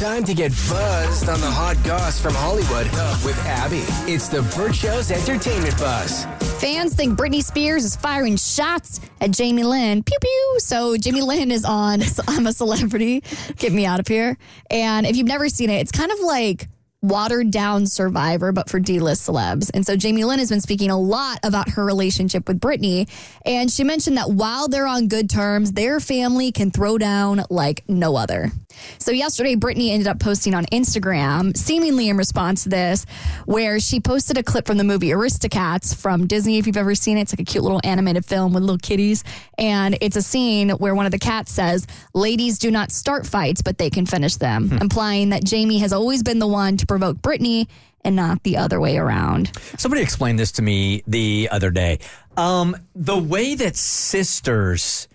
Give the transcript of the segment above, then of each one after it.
Time to get buzzed on the hot goss from Hollywood with Abby. It's the Burt Show's entertainment buzz. Fans think Britney Spears is firing shots at Jamie Lynn. Pew pew. So Jamie Lynn is on I'm a Celebrity. Get me out of here. And if you've never seen it, it's kind of like watered down Survivor, but for D list celebs. And so Jamie Lynn has been speaking a lot about her relationship with Britney. And she mentioned that while they're on good terms, their family can throw down like no other. So yesterday, Britney ended up posting on Instagram, seemingly in response to this, where she posted a clip from the movie Aristocats from Disney. If you've ever seen it, it's like a cute little animated film with little kitties. And it's a scene where one of the cats says, Ladies do not start fights, but they can finish them, implying that Jamie has always been the one to provoke Britney and not the other way around. Somebody explained this to me the other day. Um, the way that sisters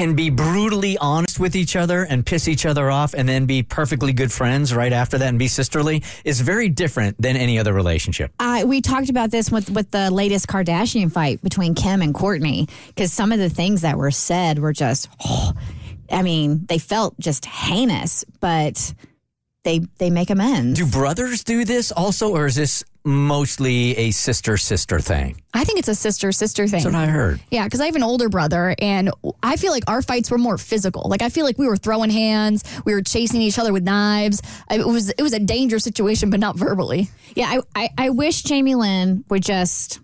can be brutally honest with each other and piss each other off and then be perfectly good friends right after that and be sisterly is very different than any other relationship. Uh, we talked about this with, with the latest Kardashian fight between Kim and Kourtney because some of the things that were said were just, I mean, they felt just heinous, but they they make amends. Do brothers do this also, or is this mostly a sister sister thing? I think it's a sister sister thing. That's what I heard. Yeah, because I have an older brother, and I feel like our fights were more physical. Like I feel like we were throwing hands, we were chasing each other with knives. It was it was a dangerous situation, but not verbally. Yeah, I, I, I wish Jamie Lynn would just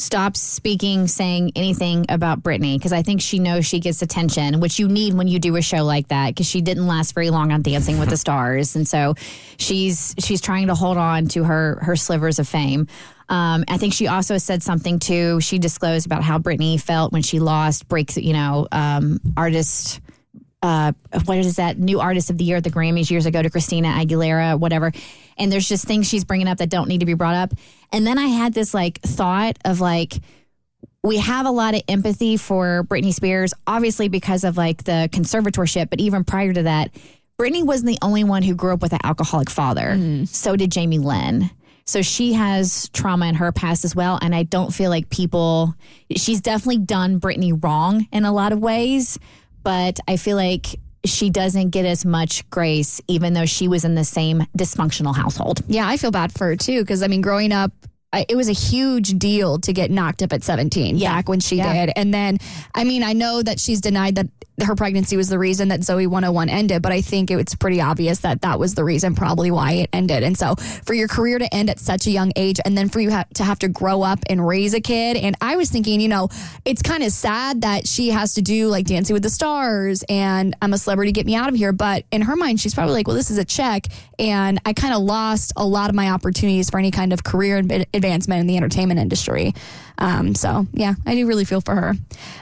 stop speaking, saying anything about Britney because I think she knows she gets attention, which you need when you do a show like that because she didn't last very long on Dancing with the Stars, and so she's she's trying to hold on to her her slivers of fame. Um, I think she also said something too. She disclosed about how Britney felt when she lost breaks, you know, um, artist uh, what is that new artist of the year at the Grammys years ago to Christina Aguilera, whatever. And there's just things she's bringing up that don't need to be brought up. And then I had this like thought of like, we have a lot of empathy for Britney Spears, obviously because of like the conservatorship, but even prior to that, Britney wasn't the only one who grew up with an alcoholic father. So did Jamie Lynn. So she has trauma in her past as well. And I don't feel like people, she's definitely done Britney wrong in a lot of ways, but I feel like she doesn't get as much grace, even though she was in the same dysfunctional household. Yeah, I feel bad for her too because I mean, growing up. I, it was a huge deal to get knocked up at 17 Yeah. back when she Yeah. did. And then, I mean, I know that she's denied that her pregnancy was the reason that Zoey 101 ended, but I think it's pretty obvious that that was the reason, probably why it ended. And so, for your career to end at such a young age and then for you ha- to have to grow up and raise a kid, and I was thinking, you know, it's kind of sad that she has to do like Dancing with the Stars and I'm a celebrity, get me out of here. But in her mind, she's probably like, well, this is a check. And I kind of lost a lot of my opportunities for any kind of career advancement in the entertainment industry. Um, so, yeah, I do really feel for her.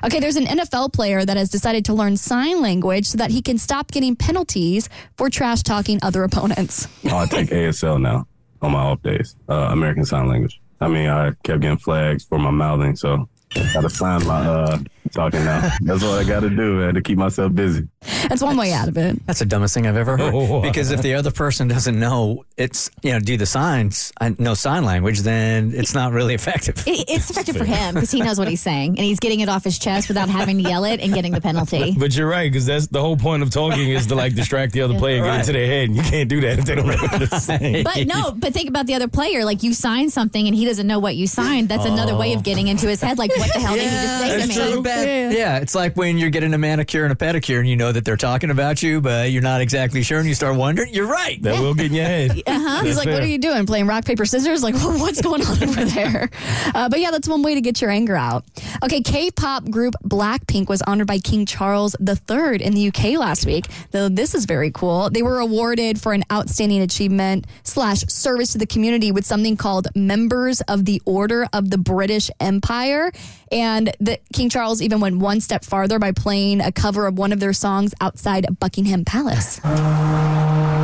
Okay, there's an NFL player that has decided to learn sign language so that he can stop getting penalties for trash talking other opponents. Oh, I take ASL now on my off days, uh, American Sign Language. I mean, I kept getting flags for my mouthing, so I gotta sign my uh, talking now. That's what I gotta do, man, to keep myself busy. That's one way out of it. That's the dumbest thing I've ever heard. Oh. Because if the other person doesn't know it's you know do the signs, uh, no sign language, then it's not really effective. It, it's effective for him because he knows what he's saying and he's getting it off his chest without having to yell it and getting the penalty. But you're right, because that's the whole point of talking is to like distract the other player and get into their head. And you can't do that if they don't know what to say. But no, but think about the other player. Like you sign something and he doesn't know what you signed. That's another way of getting into his head. Like, what the hell did he just say to me? true. Yeah, yeah, It's like when you're getting a manicure and a pedicure and you know that they're talking about you, but you're not exactly sure and you start wondering. You're right. That will get in your head. Uh-huh. He's That's like, what are you doing? Playing rock, paper, scissors? Like, what's going on over there? Uh, but yeah, that's one way to get your anger out. Okay, K pop group Blackpink was honored by King Charles III in the UK last week. Though this is very cool. They were awarded for an outstanding achievement slash service to the community with something called Members of the Order of the British Empire. And the, King Charles even went one step farther by playing a cover of one of their songs outside Buckingham Palace.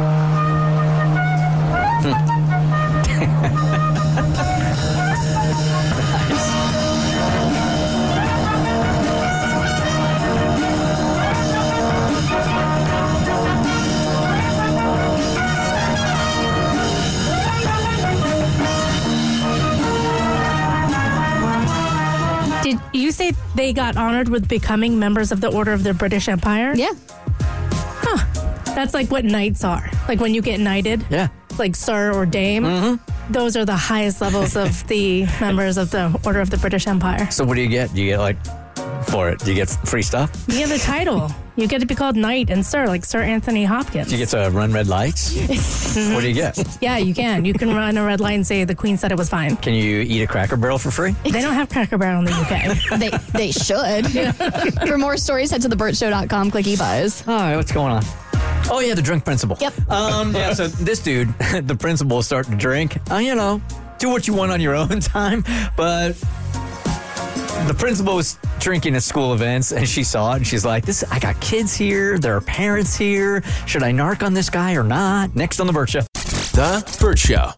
say they got honored with becoming members of the Order of the British Empire? Yeah. Huh. That's like what knights are. Like when you get knighted, Yeah. like sir or dame. Mm-hmm. Those are the highest levels of the members of the Order of the British Empire. So what do you get? Do you get like for it? Do you get free stuff? You get the title. You get to be called knight and sir, like Sir Anthony Hopkins. Do you get to run red lights? what do you get? yeah, you can. You can run a red light and say the Queen said it was fine. Can you eat a Cracker Barrel for free? They don't have Cracker Barrel in the UK. they they should. For more stories, head to theburtshow.com. Click eBuzz. All right, what's going on? Oh yeah, the drink principal. Yep. Um, yeah. So this dude, the principal, is starting to drink. Uh, you know, do what you want on your own time, but the principal was drinking at school events and she saw it and she's like, "This, I got kids here. There are parents here. Should I narc on this guy or not?" Next on the Burt Show. The Burt Show.